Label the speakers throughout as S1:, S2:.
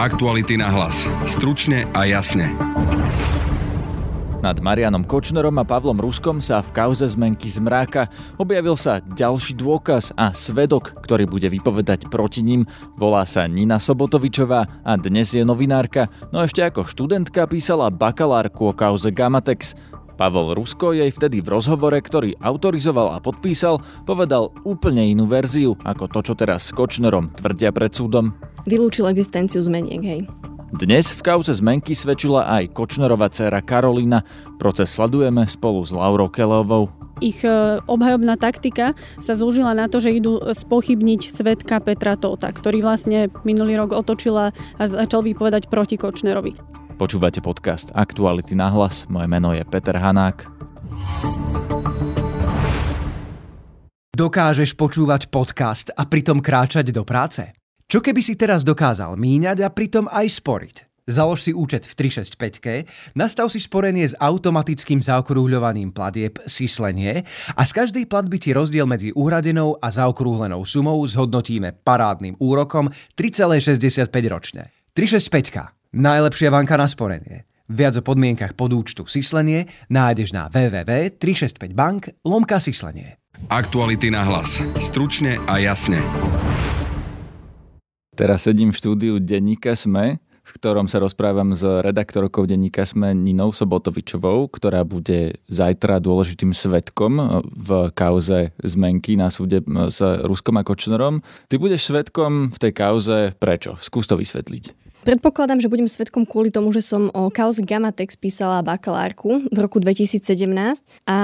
S1: Aktuality na hlas. Stručne a jasne.
S2: Nad Marianom Kočnerom a Pavlom Ruskom sa v kauze zmenky z mráka objavil sa ďalší dôkaz a svedok, ktorý bude vypovedať proti ním. Volá sa Nina Sobotovičová a dnes je novinárka, no ešte ako študentka písala bakalárku o kauze Gamatex. Pavol Rusko jej vtedy v rozhovore, ktorý autorizoval a podpísal, povedal úplne inú verziu ako to, čo teraz s Kočnerom tvrdia pred súdom.
S3: Vylúčil existenciu zmeniek, hej.
S2: Dnes v kauze zmenky svedčila aj Kočnerová dcéra Karolína. Proces sledujeme spolu s Laurou Kelovou.
S4: Ich e, obhajobná taktika sa zúžila na to, že idú spochybniť svetka Petra Tóta, ktorý vlastne minulý rok otočila a začal vypovedať proti Kočnerovi.
S2: Počúvate podcast Aktuality na hlas. Moje meno je Peter Hanák.
S5: Dokážeš počúvať podcast a pritom kráčať do práce? Čo keby si teraz dokázal míňať a pritom aj sporiť? Založ si účet v 365, nastav si sporenie s automatickým zaokrúhľovaním platieb Sislenie a z každej platby ti rozdiel medzi uhradenou a zaokrúhlenou sumou zhodnotíme parádnym úrokom 3,65 ročne. 365 Najlepšia banka na sporenie. Viac o podmienkach podúčtu Sislenie nájdeš na www.365bank lomka Sislenie.
S1: Aktuality na hlas. Stručne a jasne.
S2: Teraz sedím v štúdiu Denníka Sme, v ktorom sa rozprávam s redaktorkou denníka Sme Ninou Sobotovičovou, ktorá bude zajtra dôležitým svetkom v kauze zmenky na súde s Ruskom a Kočnerom. Ty budeš svetkom v tej kauze prečo? Skús to vysvetliť.
S3: Predpokladám, že budem svetkom kvôli tomu, že som o kauze Gamatex písala bakalárku v roku 2017 a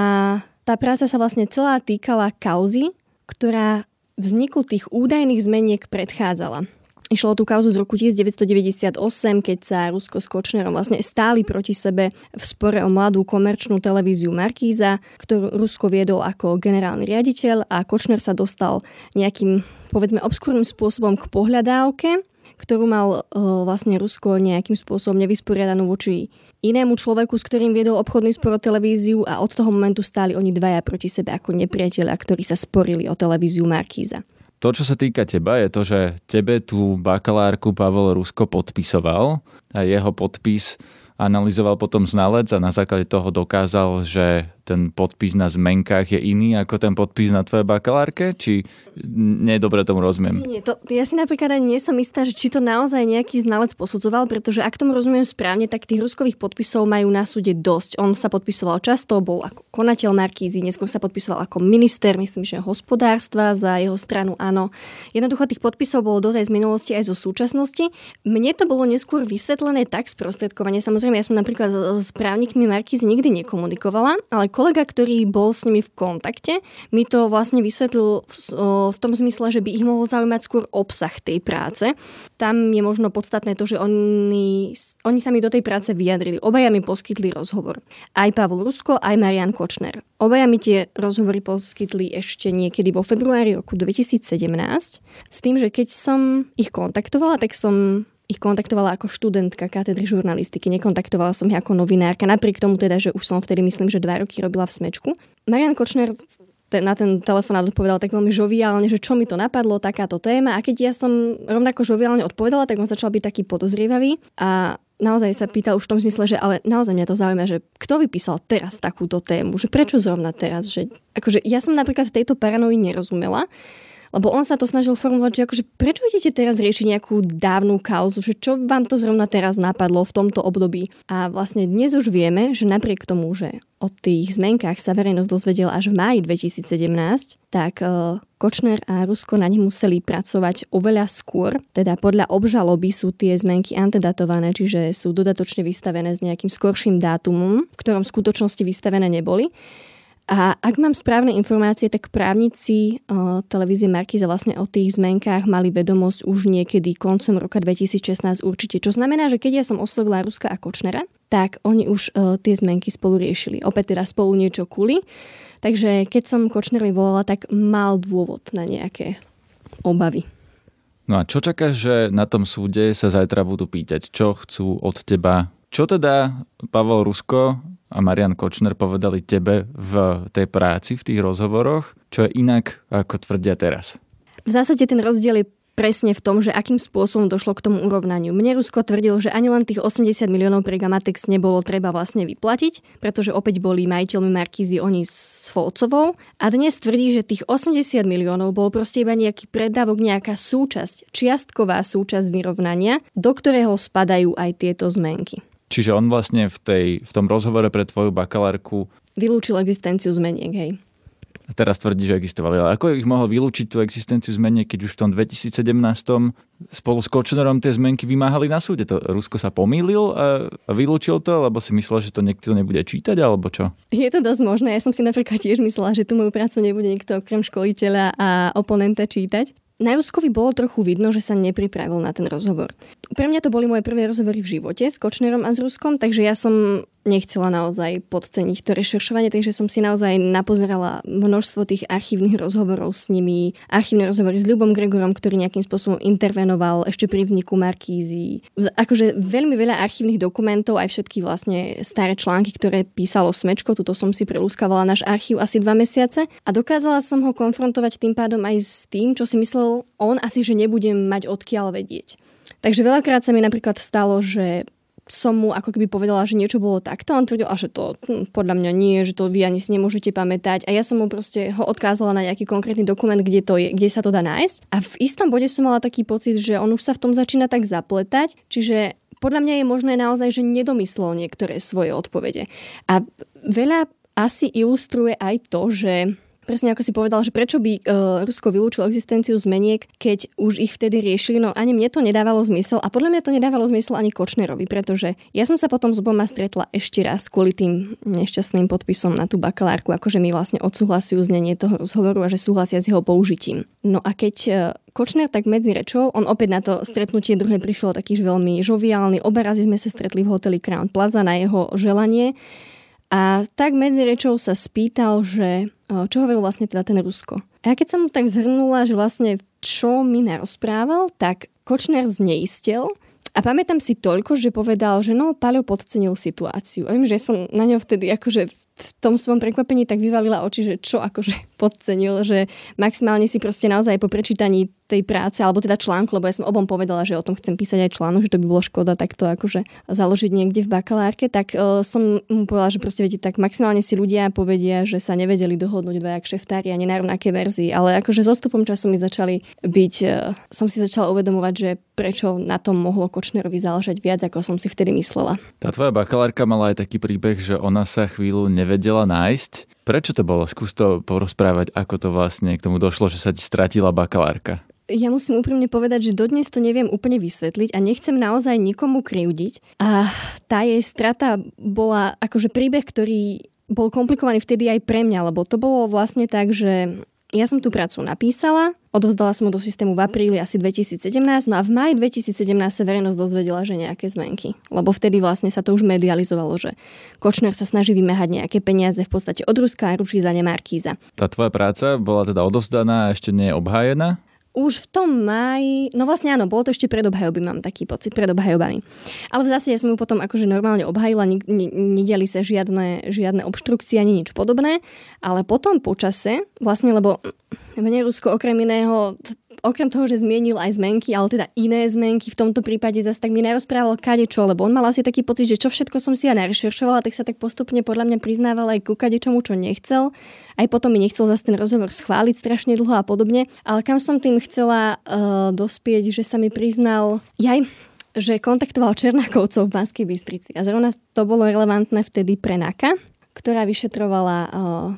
S3: tá práca sa vlastne celá týkala kauzy, ktorá vzniku tých údajných zmeniek predchádzala. Išlo o tú kauzu z roku 1998, keď sa Rusko s Kočnerom vlastne stáli proti sebe v spore o mladú komerčnú televíziu Markíza, ktorú Rusko viedol ako generálny riaditeľ a Kočner sa dostal nejakým, povedzme, obskúrnym spôsobom k pohľadávke ktorú mal uh, vlastne Rusko nejakým spôsobom nevysporiadanú voči inému človeku, s ktorým viedol obchodný spor o televíziu a od toho momentu stáli oni dvaja proti sebe ako nepriatelia, ktorí sa sporili o televíziu Markíza.
S2: To, čo sa týka teba, je to, že tebe tú bakalárku Pavel Rusko podpisoval a jeho podpis analyzoval potom znalec a na základe toho dokázal, že ten podpis na zmenkách je iný ako ten podpis na tvojej bakalárke? Či nedobre tomu rozumiem?
S3: Nie, to, ja si napríklad ani nie som istá, že či to naozaj nejaký znalec posudzoval, pretože ak tomu rozumiem správne, tak tých ruskových podpisov majú na súde dosť. On sa podpisoval často, bol ako konateľ Markízy, neskôr sa podpisoval ako minister, myslím, že hospodárstva za jeho stranu, áno. Jednoducho tých podpisov bolo dosť aj z minulosti, aj zo súčasnosti. Mne to bolo neskôr vysvetlené tak sprostredkovane. Samozrejme, ja som napríklad s právnikmi Markízy nikdy nekomunikovala, ale kolega, ktorý bol s nimi v kontakte, mi to vlastne vysvetlil v, v tom zmysle, že by ich mohol zaujímať skôr obsah tej práce. Tam je možno podstatné to, že oni, oni sa mi do tej práce vyjadrili. Obaja mi poskytli rozhovor. Aj Pavel Rusko, aj Marian Kočner. Obaja mi tie rozhovory poskytli ešte niekedy vo februári roku 2017 s tým, že keď som ich kontaktovala, tak som ich kontaktovala ako študentka katedry žurnalistiky, nekontaktovala som ich ako novinárka, napriek tomu teda, že už som vtedy myslím, že dva roky robila v Smečku. Marian Kočner na ten telefonát odpovedal tak veľmi žoviálne, že čo mi to napadlo, takáto téma. A keď ja som rovnako žoviálne odpovedala, tak on začal byť taký podozrievavý a naozaj sa pýtal už v tom zmysle, že ale naozaj mňa to zaujíma, že kto vypísal teraz takúto tému, že prečo zrovna teraz, že akože ja som napríklad tejto paranoji nerozumela, lebo on sa to snažil formulovať, že akože prečo idete teraz riešiť nejakú dávnu kauzu, že čo vám to zrovna teraz napadlo v tomto období. A vlastne dnes už vieme, že napriek tomu, že o tých zmenkách sa verejnosť dozvedela až v máji 2017, tak uh, Kočner a Rusko na nich museli pracovať oveľa skôr. Teda podľa obžaloby sú tie zmenky antedatované, čiže sú dodatočne vystavené s nejakým skorším dátumom, v ktorom v skutočnosti vystavené neboli. A ak mám správne informácie, tak právnici televízie Markiza vlastne o tých zmenkách mali vedomosť už niekedy koncom roka 2016 určite. Čo znamená, že keď ja som oslovila Ruska a Kočnera, tak oni už tie zmenky spolu riešili. Opäť teda spolu niečo kuli. Takže keď som Kočnerovi volala, tak mal dôvod na nejaké obavy.
S2: No a čo čakáš, že na tom súde sa zajtra budú pýtať? Čo chcú od teba? Čo teda Pavel Rusko a Marian Kočner povedali tebe v tej práci, v tých rozhovoroch, čo je inak, ako tvrdia teraz?
S3: V zásade ten rozdiel je presne v tom, že akým spôsobom došlo k tomu urovnaniu. Mne Rusko tvrdil, že ani len tých 80 miliónov pre Gamatex nebolo treba vlastne vyplatiť, pretože opäť boli majiteľmi Markízy oni s Folcovou. A dnes tvrdí, že tých 80 miliónov bol proste iba nejaký predávok, nejaká súčasť, čiastková súčasť vyrovnania, do ktorého spadajú aj tieto zmenky.
S2: Čiže on vlastne v, tej, v tom rozhovore pre tvoju bakalárku
S3: vylúčil existenciu zmeniek, hej.
S2: A teraz tvrdí, že existovali. Ale ako ich mohol vylúčiť tú existenciu zmeniek, keď už v tom 2017 spolu s Kočnerom tie zmenky vymáhali na súde? To Rusko sa pomýlil a vylúčil to, lebo si myslel, že to niekto nebude čítať, alebo čo?
S3: Je to dosť možné. Ja som si napríklad tiež myslela, že tú moju prácu nebude nikto okrem školiteľa a oponenta čítať. Na Ruskovi bolo trochu vidno, že sa nepripravil na ten rozhovor. Pre mňa to boli moje prvé rozhovory v živote s Kočnerom a s Ruskom, takže ja som nechcela naozaj podceniť to rešeršovanie, takže som si naozaj napozerala množstvo tých archívnych rozhovorov s nimi, archívne rozhovory s Ľubom Gregorom, ktorý nejakým spôsobom intervenoval ešte pri vzniku Markízy. Akože veľmi veľa archívnych dokumentov, aj všetky vlastne staré články, ktoré písalo Smečko, tuto som si prelúskavala náš archív asi dva mesiace a dokázala som ho konfrontovať tým pádom aj s tým, čo si myslel on asi, že nebudem mať odkiaľ vedieť. Takže veľakrát sa mi napríklad stalo, že som mu ako keby povedala, že niečo bolo takto. On tvrdil, že to hm, podľa mňa nie, že to vy ani si nemôžete pamätať. A ja som mu proste ho odkázala na nejaký konkrétny dokument, kde, to je, kde sa to dá nájsť. A v istom bode som mala taký pocit, že on už sa v tom začína tak zapletať, čiže podľa mňa je možné naozaj, že nedomyslel niektoré svoje odpovede. A veľa asi ilustruje aj to, že presne ako si povedal, že prečo by uh, Rusko vylúčilo existenciu zmeniek, keď už ich vtedy riešili, no ani mne to nedávalo zmysel a podľa mňa to nedávalo zmysel ani Kočnerovi, pretože ja som sa potom s oboma stretla ešte raz kvôli tým nešťastným podpisom na tú bakalárku, akože mi vlastne odsúhlasujú znenie toho rozhovoru a že súhlasia s jeho použitím. No a keď uh, Kočner tak medzi rečou, on opäť na to stretnutie druhé prišiel taký veľmi žoviálny, oba sme sa stretli v hoteli Crown Plaza na jeho želanie a tak medzi rečou sa spýtal, že čo hovoril vlastne teda ten Rusko. A ja keď som mu tak zhrnula, že vlastne čo mi narozprával, tak Kočner zneistil a pamätám si toľko, že povedal, že no, Paľo podcenil situáciu. A viem, že som na ňo vtedy akože v tom svojom prekvapení tak vyvalila oči, že čo akože podcenil, že maximálne si proste naozaj po prečítaní tej práce, alebo teda článku, lebo ja som obom povedala, že o tom chcem písať aj článok, že to by bolo škoda takto akože založiť niekde v bakalárke, tak uh, som mu povedala, že proste viete, tak maximálne si ľudia povedia, že sa nevedeli dohodnúť dvaja kšeftári ani na rovnaké verzii, ale akože s odstupom času mi začali byť, uh, som si začala uvedomovať, že prečo na tom mohlo Kočnerovi záležať viac, ako som si vtedy myslela.
S2: Tá tvoja bakalárka mala aj taký príbeh, že ona sa chvíľu ne nevedela nájsť. Prečo to bolo? Skús to porozprávať, ako to vlastne k tomu došlo, že sa ti stratila bakalárka.
S3: Ja musím úprimne povedať, že dodnes to neviem úplne vysvetliť a nechcem naozaj nikomu kriudiť. A tá jej strata bola akože príbeh, ktorý bol komplikovaný vtedy aj pre mňa, lebo to bolo vlastne tak, že ja som tú prácu napísala, odovzdala som ho do systému v apríli asi 2017, no a v maji 2017 sa verejnosť dozvedela, že nejaké zmenky. Lebo vtedy vlastne sa to už medializovalo, že Kočner sa snaží vymehať nejaké peniaze v podstate od Ruska a ručí za ne Markíza.
S2: Tá tvoja práca bola teda odovzdaná a ešte nie je obhájená?
S3: Už v tom máji, no vlastne áno, bolo to ešte pred obhajoby, mám taký pocit, pred obhajobami. Ale v zásade som ju potom akože normálne obhajila, nediali sa žiadne, žiadne obštrukcie ani nič podobné, ale potom počase, vlastne lebo mne Rusko okrem iného okrem toho, že zmienil aj zmenky, ale teda iné zmenky, v tomto prípade zase tak mi nerozprával kadečo, lebo on mal asi taký pocit, že čo všetko som si ja narešeršovala, tak sa tak postupne podľa mňa priznával aj ku kadečomu, čo nechcel. Aj potom mi nechcel zase ten rozhovor schváliť strašne dlho a podobne. Ale kam som tým chcela uh, dospieť, že sa mi priznal, jaj, že kontaktoval Černákovcov v Banskej Bystrici. A zrovna to bolo relevantné vtedy pre NAKA ktorá vyšetrovala uh,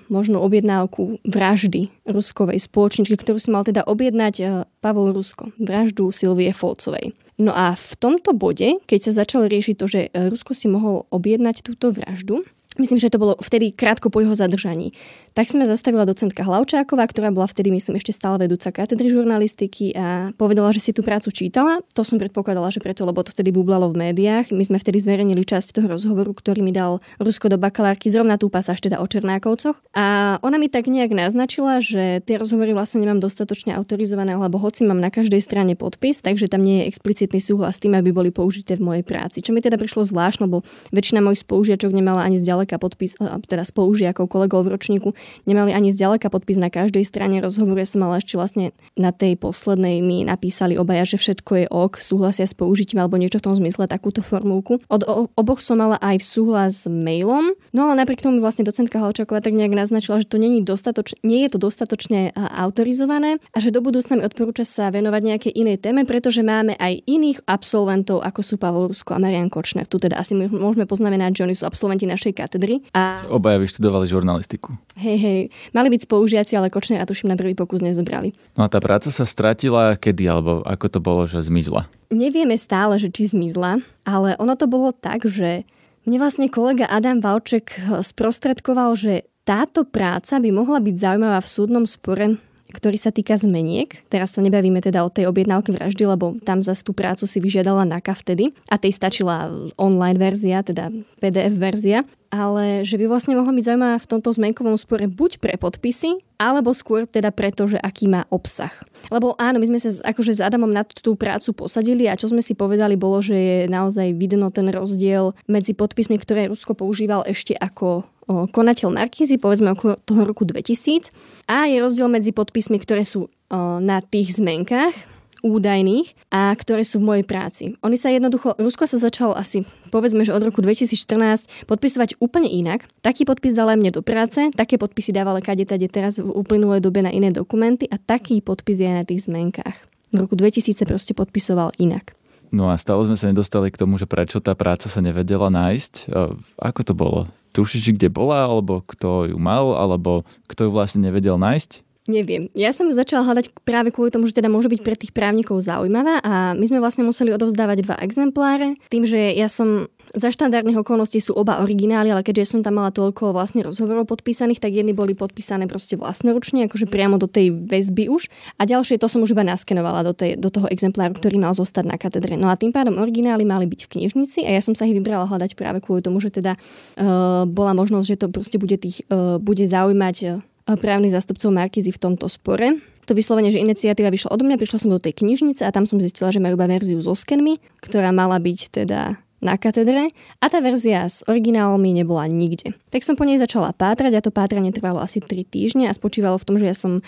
S3: možnú objednávku vraždy ruskovej spoločničky, ktorú si mal teda objednať uh, Pavol Rusko, vraždu Silvie Folcovej. No a v tomto bode, keď sa začalo riešiť to, že Rusko si mohol objednať túto vraždu, myslím, že to bolo vtedy krátko po jeho zadržaní. Tak sme zastavila docentka Hlavčáková, ktorá bola vtedy, myslím, ešte stále vedúca katedry žurnalistiky a povedala, že si tú prácu čítala. To som predpokladala, že preto, lebo to vtedy bublalo v médiách. My sme vtedy zverejnili časť toho rozhovoru, ktorý mi dal Rusko do bakalárky, zrovna tú pasáž teda o Černákovcoch. A ona mi tak nejak naznačila, že tie rozhovory vlastne nemám dostatočne autorizované, lebo hoci mám na každej strane podpis, takže tam nie je explicitný súhlas s tým, aby boli použité v mojej práci. Čo mi teda prišlo zvláštne, lebo väčšina mojich spolužiačok nemala ani zďaleka zďaleka podpis, teda spolužiakov, kolegov v ročníku, nemali ani zďaleka podpis na každej strane rozhovoru. Ja som mala ešte vlastne na tej poslednej mi napísali obaja, že všetko je ok, súhlasia s použitím alebo niečo v tom zmysle, takúto formulku. Od oboch som mala aj v súhlas mailom, no ale napriek tomu vlastne docentka Halčáková tak nejak naznačila, že to je, dostatoč, nie je to dostatočne autorizované a že do budúcna mi odporúča sa venovať nejakej inej téme, pretože máme aj iných absolventov, ako sú Pavol Rusko a Marian Kočner. Tu teda asi môžeme poznamenať, že oni sú absolventi našej katedry.
S2: A... Obaja vyštudovali žurnalistiku.
S3: Hej, hej. Mali byť spolužiaci, ale Kočner a tuším na prvý pokus nezobrali.
S2: No a tá práca sa stratila kedy, alebo ako to bolo, že zmizla?
S3: Nevieme stále, že či zmizla, ale ono to bolo tak, že mne vlastne kolega Adam Valček sprostredkoval, že táto práca by mohla byť zaujímavá v súdnom spore ktorý sa týka zmeniek. Teraz sa nebavíme teda o tej objednávke vraždy, lebo tam za tú prácu si vyžiadala NAKA vtedy a tej stačila online verzia, teda PDF verzia ale že by vlastne mohla byť zaujímavá v tomto zmenkovom spore buď pre podpisy, alebo skôr teda preto, že aký má obsah. Lebo áno, my sme sa akože s Adamom na tú prácu posadili a čo sme si povedali bolo, že je naozaj vidno ten rozdiel medzi podpismi, ktoré Rusko používal ešte ako konateľ Markízy, povedzme okolo toho roku 2000 a je rozdiel medzi podpismi, ktoré sú na tých zmenkách, údajných a ktoré sú v mojej práci. Oni sa jednoducho, Rusko sa začalo asi, povedzme, že od roku 2014 podpisovať úplne inak. Taký podpis dal aj mne do práce, také podpisy dával kade tade teraz v uplynulej dobe na iné dokumenty a taký podpis je aj na tých zmenkách. V roku 2000 sa proste podpisoval inak.
S2: No a stále sme sa nedostali k tomu, že prečo tá práca sa nevedela nájsť. Ako to bolo? Tušíš, kde bola, alebo kto ju mal, alebo kto ju vlastne nevedel nájsť?
S3: Neviem. Ja som ju začala hľadať práve kvôli tomu, že teda môže byť pre tých právnikov zaujímavá a my sme vlastne museli odovzdávať dva exempláre. Tým, že ja som za štandardných okolností sú oba originály, ale keďže som tam mala toľko vlastne rozhovorov podpísaných, tak jedny boli podpísané proste vlastnoručne, akože priamo do tej väzby už. A ďalšie to som už iba naskenovala do, tej, do toho exempláru, ktorý mal zostať na katedre. No a tým pádom originály mali byť v knižnici a ja som sa ich vybrala hľadať práve kvôli tomu, že teda uh, bola možnosť, že to proste bude, tých, uh, bude zaujímať právnych zástupcov Markizy v tomto spore. To vyslovene, že iniciatíva vyšla od mňa, prišla som do tej knižnice a tam som zistila, že majú iba verziu so skenmi, ktorá mala byť teda na katedre a tá verzia s originálmi nebola nikde. Tak som po nej začala pátrať a to pátranie trvalo asi 3 týždne a spočívalo v tom, že ja som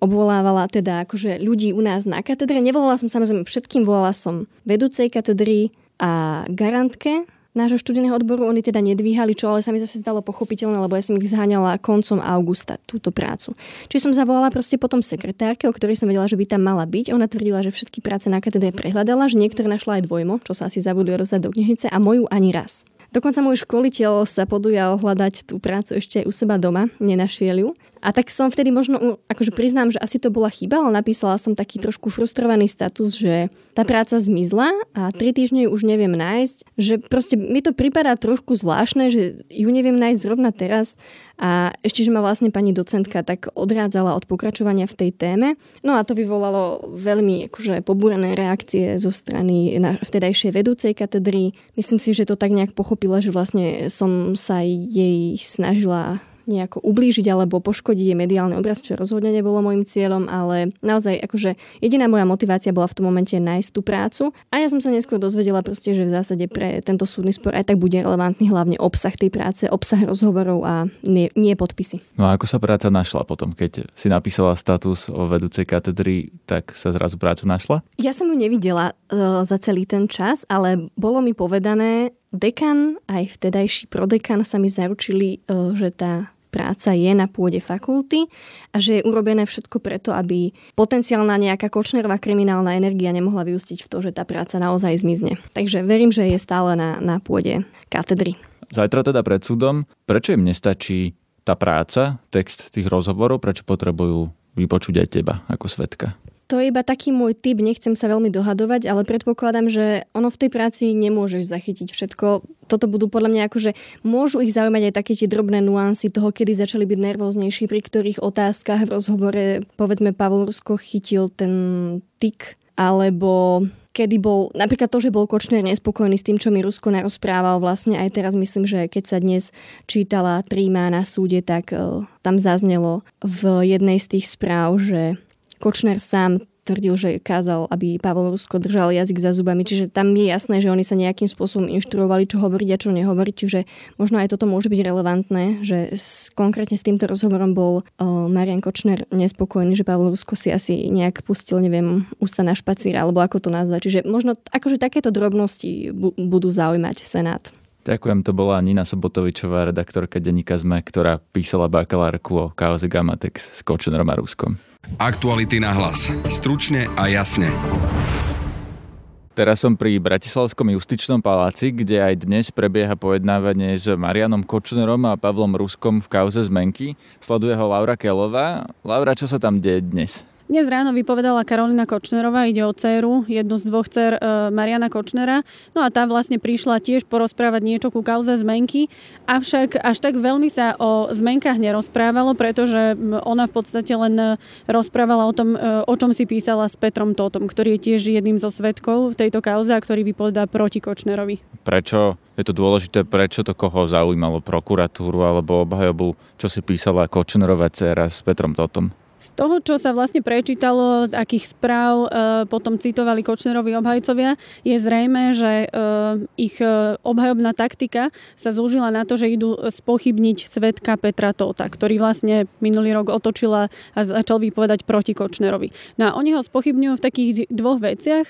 S3: obvolávala teda akože ľudí u nás na katedre. Nevolala som samozrejme všetkým, volala som vedúcej katedry a garantke nášho študijného odboru. Oni teda nedvíhali, čo ale sa mi zase zdalo pochopiteľné, lebo ja som ich zháňala koncom augusta, túto prácu. Čiže som zavolala proste potom sekretárke, o ktorej som vedela, že by tam mala byť. Ona tvrdila, že všetky práce na katedre prehľadala, že niektoré našla aj dvojmo, čo sa asi zabudli rozdať do knižnice a moju ani raz. Dokonca môj školiteľ sa podujal hľadať tú prácu ešte u seba doma, nenašiel ju. A tak som vtedy možno, akože priznám, že asi to bola chyba, ale napísala som taký trošku frustrovaný status, že tá práca zmizla a tri týždne ju už neviem nájsť, že proste mi to pripadá trošku zvláštne, že ju neviem nájsť zrovna teraz a ešte, že ma vlastne pani docentka tak odrádzala od pokračovania v tej téme. No a to vyvolalo veľmi akože pobúrené reakcie zo strany vtedajšej vedúcej katedry. Myslím si, že to tak nejak pochopila, že vlastne som sa jej snažila nejako ublížiť alebo poškodiť jej mediálny obraz, čo rozhodne nebolo môjim cieľom, ale naozaj akože jediná moja motivácia bola v tom momente nájsť tú prácu a ja som sa neskôr dozvedela proste, že v zásade pre tento súdny spor aj tak bude relevantný hlavne obsah tej práce, obsah rozhovorov a nie, nie podpisy.
S2: No a ako sa práca našla potom, keď si napísala status o vedúcej katedry, tak sa zrazu práca našla?
S3: Ja som ju nevidela uh, za celý ten čas, ale bolo mi povedané, dekan aj vtedajší prodekan sa mi zaručili, uh, že tá práca je na pôde fakulty a že je urobené všetko preto, aby potenciálna nejaká kočnerová kriminálna energia nemohla vyústiť v to, že tá práca naozaj zmizne. Takže verím, že je stále na, na pôde katedry.
S2: Zajtra teda pred súdom. Prečo im nestačí tá práca, text tých rozhovorov, prečo potrebujú vypočuť aj teba ako svetka?
S3: To je iba taký môj typ, nechcem sa veľmi dohadovať, ale predpokladám, že ono v tej práci nemôžeš zachytiť všetko. Toto budú podľa mňa akože, môžu ich zaujímať aj také tie drobné nuancy toho, kedy začali byť nervóznejší, pri ktorých otázkach v rozhovore, povedzme, Pavol Rusko chytil ten tik, alebo kedy bol, napríklad to, že bol Kočner nespokojný s tým, čo mi Rusko narozprával, vlastne aj teraz myslím, že keď sa dnes čítala tríma na súde, tak uh, tam zaznelo v jednej z tých správ, že Kočner sám tvrdil, že kázal, aby Pavel Rusko držal jazyk za zubami. Čiže tam je jasné, že oni sa nejakým spôsobom inštruovali, čo hovoriť a čo nehovoriť. Čiže možno aj toto môže byť relevantné, že s, konkrétne s týmto rozhovorom bol uh, Marian Kočner nespokojný, že Pavel Rusko si asi nejak pustil, neviem, ústa na špacír, alebo ako to nazvať. Čiže možno akože takéto drobnosti bu- budú zaujímať Senát.
S2: Ďakujem, to bola Nina Sobotovičová, redaktorka denníka ZME, ktorá písala bakalárku o kauze Gamatex s Kočnerom a Ruskom.
S1: Aktuality na hlas. Stručne a jasne.
S2: Teraz som pri Bratislavskom justičnom paláci, kde aj dnes prebieha pojednávanie s Marianom Kočnerom a Pavlom Ruskom v kauze zmenky. Sleduje ho Laura Kelová. Laura, čo sa tam deje dnes?
S4: Dnes ráno vypovedala Karolina Kočnerová, ide o dceru, jednu z dvoch dcer e, Mariana Kočnera. No a tá vlastne prišla tiež porozprávať niečo ku kauze zmenky, avšak až tak veľmi sa o zmenkách nerozprávalo, pretože ona v podstate len rozprávala o tom, e, o čom si písala s Petrom Totom, ktorý je tiež jedným zo svetkov v tejto kauze a ktorý vypovedá proti Kočnerovi.
S2: Prečo je to dôležité, prečo to koho zaujímalo, prokuratúru alebo obhajobu, čo si písala Kočnerová dcera s Petrom Totom?
S4: Z toho, čo sa vlastne prečítalo, z akých správ e, potom citovali Kočnerovi obhajcovia, je zrejme, že e, ich e, obhajobná taktika sa zúžila na to, že idú spochybniť svetka Petra Tota, ktorý vlastne minulý rok otočila a začal vypovedať proti Kočnerovi. No a oni ho spochybňujú v takých dvoch veciach.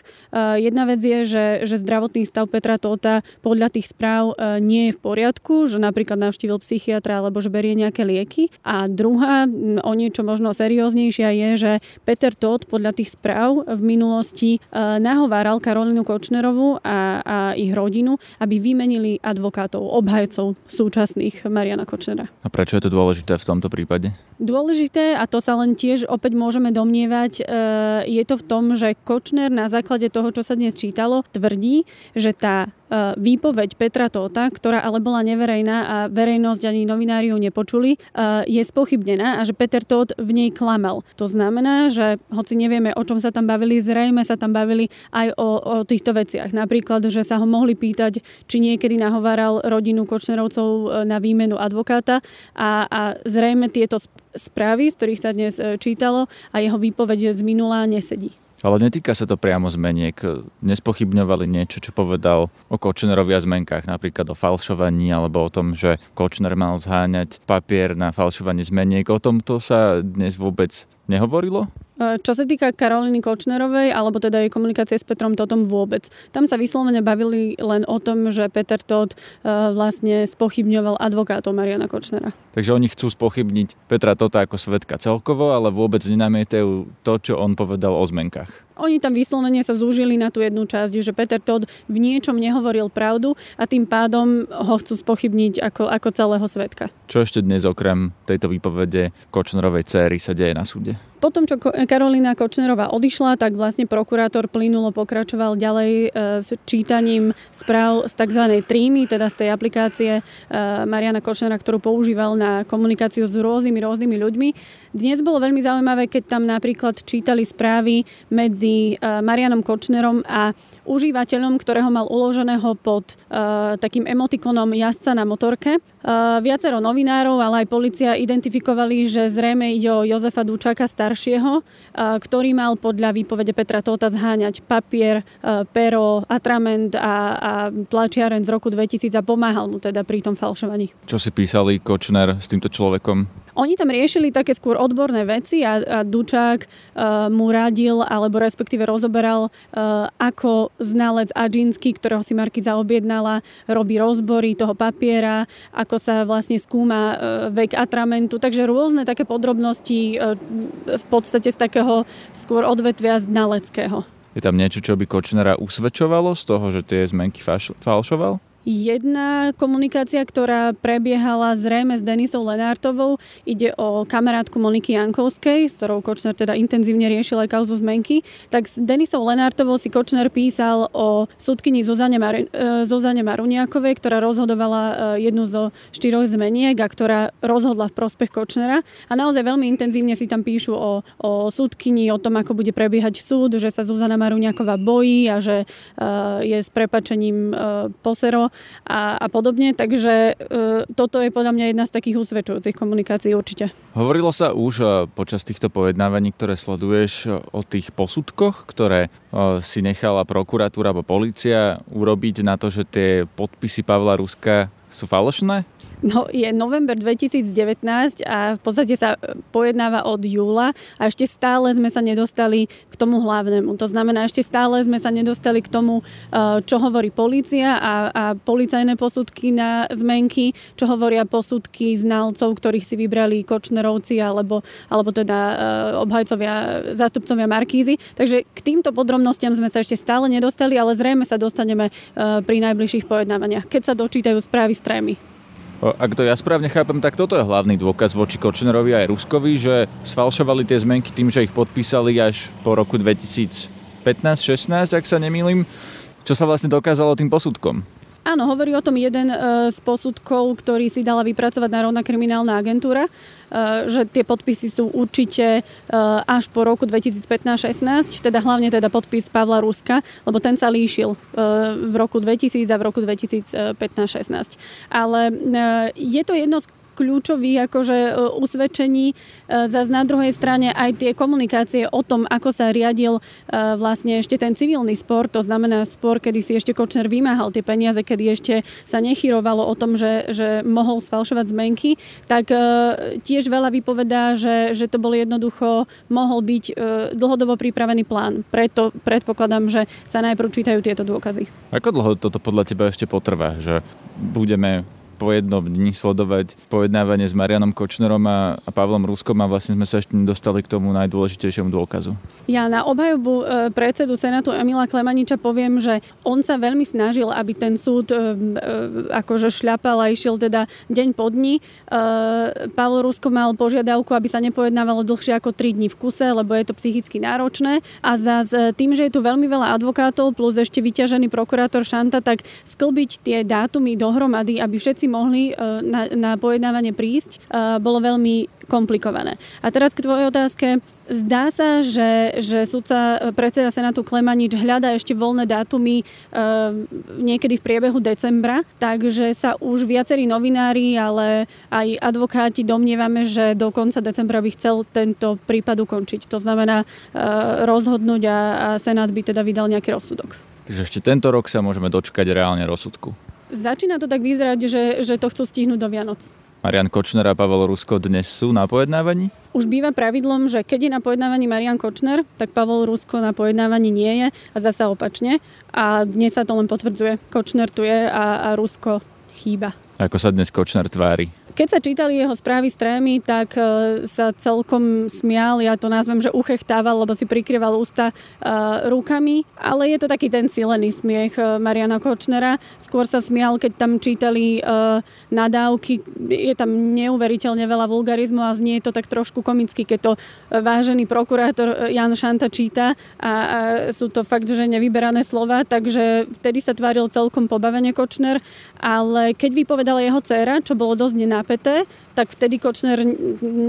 S4: Jedna vec je, že, že zdravotný stav Petra Tota podľa tých správ nie je v poriadku, že napríklad navštívil psychiatra alebo že berie nejaké lieky. A druhá, o niečo možno seriózne kurióznejšia je, že Peter Todd podľa tých správ v minulosti e, nahováral Karolinu Kočnerovu a, a ich rodinu, aby vymenili advokátov, obhajcov súčasných Mariana Kočnera.
S2: A prečo je to dôležité v tomto prípade?
S4: Dôležité, a to sa len tiež opäť môžeme domnievať, e, je to v tom, že Kočner na základe toho, čo sa dnes čítalo, tvrdí, že tá E, výpoveď Petra Tóta, ktorá ale bola neverejná a verejnosť ani novinári ju nepočuli, je spochybnená a že Peter Tóth v nej klamal. To znamená, že hoci nevieme, o čom sa tam bavili, zrejme sa tam bavili aj o, o týchto veciach. Napríklad, že sa ho mohli pýtať, či niekedy nahováral rodinu Kočnerovcov e, na výmenu advokáta a, a zrejme tieto správy, z ktorých sa dnes čítalo a jeho výpoveď z minulá nesedí.
S2: Ale netýka sa to priamo zmeniek. Nespochybňovali niečo, čo povedal o Kočnerovi a zmenkách, napríklad o falšovaní alebo o tom, že Kočner mal zháňať papier na falšovanie zmeniek. O tomto sa dnes vôbec nehovorilo?
S4: E, čo sa týka Karoliny Kočnerovej, alebo teda jej komunikácie s Petrom Totom vôbec. Tam sa vyslovene bavili len o tom, že Peter Tot e, vlastne spochybňoval advokátov Mariana Kočnera.
S2: Takže oni chcú spochybniť Petra Tota ako svetka celkovo, ale vôbec nenamietajú to, čo on povedal o zmenkách.
S4: Oni tam vyslovene sa zúžili na tú jednu časť, že Peter Todd v niečom nehovoril pravdu a tým pádom ho chcú spochybniť ako, ako celého svetka.
S2: Čo ešte dnes okrem tejto výpovede Kočnerovej céry sa deje na súde?
S4: Potom, čo Karolina Kočnerová odišla, tak vlastne prokurátor plynulo pokračoval ďalej e, s čítaním správ z tzv. trímy, teda z tej aplikácie e, Mariana Kočnera, ktorú používal na komunikáciu s rôznymi, rôznymi ľuďmi. Dnes bolo veľmi zaujímavé, keď tam napríklad čítali správy medzi e, Marianom Kočnerom a užívateľom, ktorého mal uloženého pod takým emotikonom jazdca na motorke. Viacero novinárov, ale aj policia identifikovali, že zrejme ide o Jozefa Dučaka, star staršieho, ktorý mal podľa výpovede Petra Tóta zháňať papier, pero, atrament a, a tlačiaren z roku 2000 a pomáhal mu teda pri tom falšovaní.
S2: Čo si písali Kočner s týmto človekom?
S4: Oni tam riešili také skôr odborné veci a, a Dučák uh, mu radil, alebo respektíve rozoberal, uh, ako znalec Adžinsky, ktorého si Markiza objednala, robí rozbory toho papiera, ako sa vlastne skúma uh, vek atramentu, takže rôzne také podrobnosti uh, v podstate z takého skôr odvetvia znaleckého.
S2: Je tam niečo, čo by Kočnera usvedčovalo z toho, že tie zmenky falšoval?
S4: Jedna komunikácia, ktorá prebiehala zrejme s Denisou Lenártovou, ide o kamarátku Moniky Jankovskej, s ktorou Kočner teda intenzívne riešil aj kauzu zmenky. Tak s Denisou Lenártovou si Kočner písal o súdkyni Zuzane, Mar- e, Zuzane Maruniakovej, ktorá rozhodovala e, jednu zo štyroch zmeniek a ktorá rozhodla v prospech Kočnera. A naozaj veľmi intenzívne si tam píšu o, o súdkyni, o tom, ako bude prebiehať súd, že sa Zuzana Maruniaková bojí a že e, je s prepačením posero a, a podobne. Takže e, toto je podľa mňa jedna z takých usvedčujúcich komunikácií určite.
S2: Hovorilo sa už e, počas týchto pojednávaní, ktoré sleduješ, o tých posudkoch, ktoré si nechala prokuratúra alebo policia urobiť na to, že tie podpisy Pavla Ruska sú falošné?
S4: No, je november 2019 a v podstate sa pojednáva od júla a ešte stále sme sa nedostali k tomu hlavnému. To znamená, ešte stále sme sa nedostali k tomu, eh, čo hovorí polícia a, a policajné posudky na zmenky, čo hovoria posudky znalcov, ktorých si vybrali Kočnerovci alebo, alebo teda eh, obhajcovia, zástupcovia Markízy. Takže k týmto podrobnostiam sme sa ešte stále nedostali, ale zrejme sa dostaneme pri najbližších pojednávaniach, keď sa dočítajú správy z trémy.
S2: Ak to ja správne chápem, tak toto je hlavný dôkaz voči Kočnerovi aj Ruskovi, že sfalšovali tie zmenky tým, že ich podpísali až po roku 2015-16, ak sa nemýlim. Čo sa vlastne dokázalo tým posudkom?
S4: Áno, hovorí o tom jeden e, z posudkov, ktorý si dala vypracovať Národná kriminálna agentúra, e, že tie podpisy sú určite e, až po roku 2015-16, teda hlavne teda podpis Pavla Ruska, lebo ten sa líšil v roku 2000 a v roku 2015-16. Ale je to jedno z kľúčových akože e, usvedčení. E, zase na druhej strane aj tie komunikácie o tom, ako sa riadil e, vlastne ešte ten civilný spor, to znamená spor, kedy si ešte Kočner vymáhal tie peniaze, kedy ešte sa nechyrovalo o tom, že, že mohol sfalšovať zmenky, tak tiež veľa vypovedá, že, že to bol jednoducho, mohol byť dlhodobo pripravený plán. Preto predpokladám, že sa najprv čítajú tieto dôkazy.
S2: Ako dlho toto podľa teba ešte potrvá, že budeme po jednom dni sledovať pojednávanie s Marianom Kočnerom a, a Pavlom Ruskom a vlastne sme sa ešte nedostali k tomu najdôležitejšiemu dôkazu.
S4: Ja na obhajobu e, predsedu Senátu Emila Klemaniča poviem, že on sa veľmi snažil, aby ten súd e, e, akože šľapal a išiel teda deň po dni. Pavel Rusko mal požiadavku, aby sa nepojednávalo dlhšie ako 3 dní v kuse, lebo je to psychicky náročné. A zase tým, že je tu veľmi veľa advokátov plus ešte vyťažený prokurátor Šanta, tak sklbiť tie dátumy dohromady, aby všetci mohli e, na, na pojednávanie prísť, e, bolo veľmi komplikované. A teraz k tvojej otázke. Zdá sa, že, že sudca e, predseda Senátu Klemanič hľada ešte voľné dátumy e, niekedy v priebehu decembra, takže sa už viacerí novinári, ale aj advokáti domnievame, že do konca decembra by chcel tento prípad ukončiť. To znamená e, rozhodnúť a, a Senát by teda vydal nejaký rozsudok.
S2: Takže ešte tento rok sa môžeme dočkať reálne rozsudku.
S4: Začína to tak vyzerať, že, že to chcú stihnúť do Vianoc.
S2: Marian Kočner a Pavel Rusko dnes sú na pojednávaní?
S4: Už býva pravidlom, že keď je na pojednávaní Marian Kočner, tak Pavel Rusko na pojednávaní nie je a zase opačne. A dnes sa to len potvrdzuje. Kočner tu je a, a Rusko chýba.
S2: Ako sa dnes Kočner tvári?
S4: Keď sa čítali jeho správy z trémy, tak e, sa celkom smial, ja to nazvem, že uchechtával, lebo si prikryval ústa uh, rukami, ale je to taký ten silený smiech uh, Mariana Kočnera. Skôr sa smial, keď tam čítali nadávky, je tam neuveriteľne veľa vulgarizmu a znie to tak trošku komicky, keď to vážený prokurátor Jan Šanta číta. A sú to fakt, že nevyberané slova, takže vtedy sa tváril celkom pobavene Kočner, ale keď vypovedala jeho dcéra, čo bolo dosť nenápadné, napäté, tak vtedy Kočner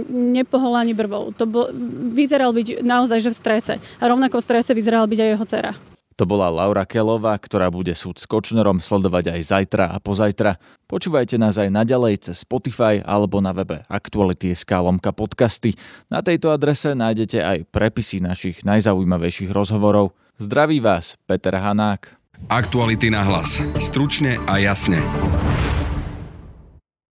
S4: nepohol ani brvou. To bol, vyzeral byť naozaj že v strese. A rovnako v strese vyzeral byť aj jeho dcera.
S2: To bola Laura Kelová, ktorá bude súd s Kočnerom sledovať aj zajtra a pozajtra. Počúvajte nás aj naďalej cez Spotify alebo na webe Aktuality.sk lomka podcasty. Na tejto adrese nájdete aj prepisy našich najzaujímavejších rozhovorov. Zdraví vás, Peter Hanák.
S1: Aktuality na hlas. Stručne a jasne.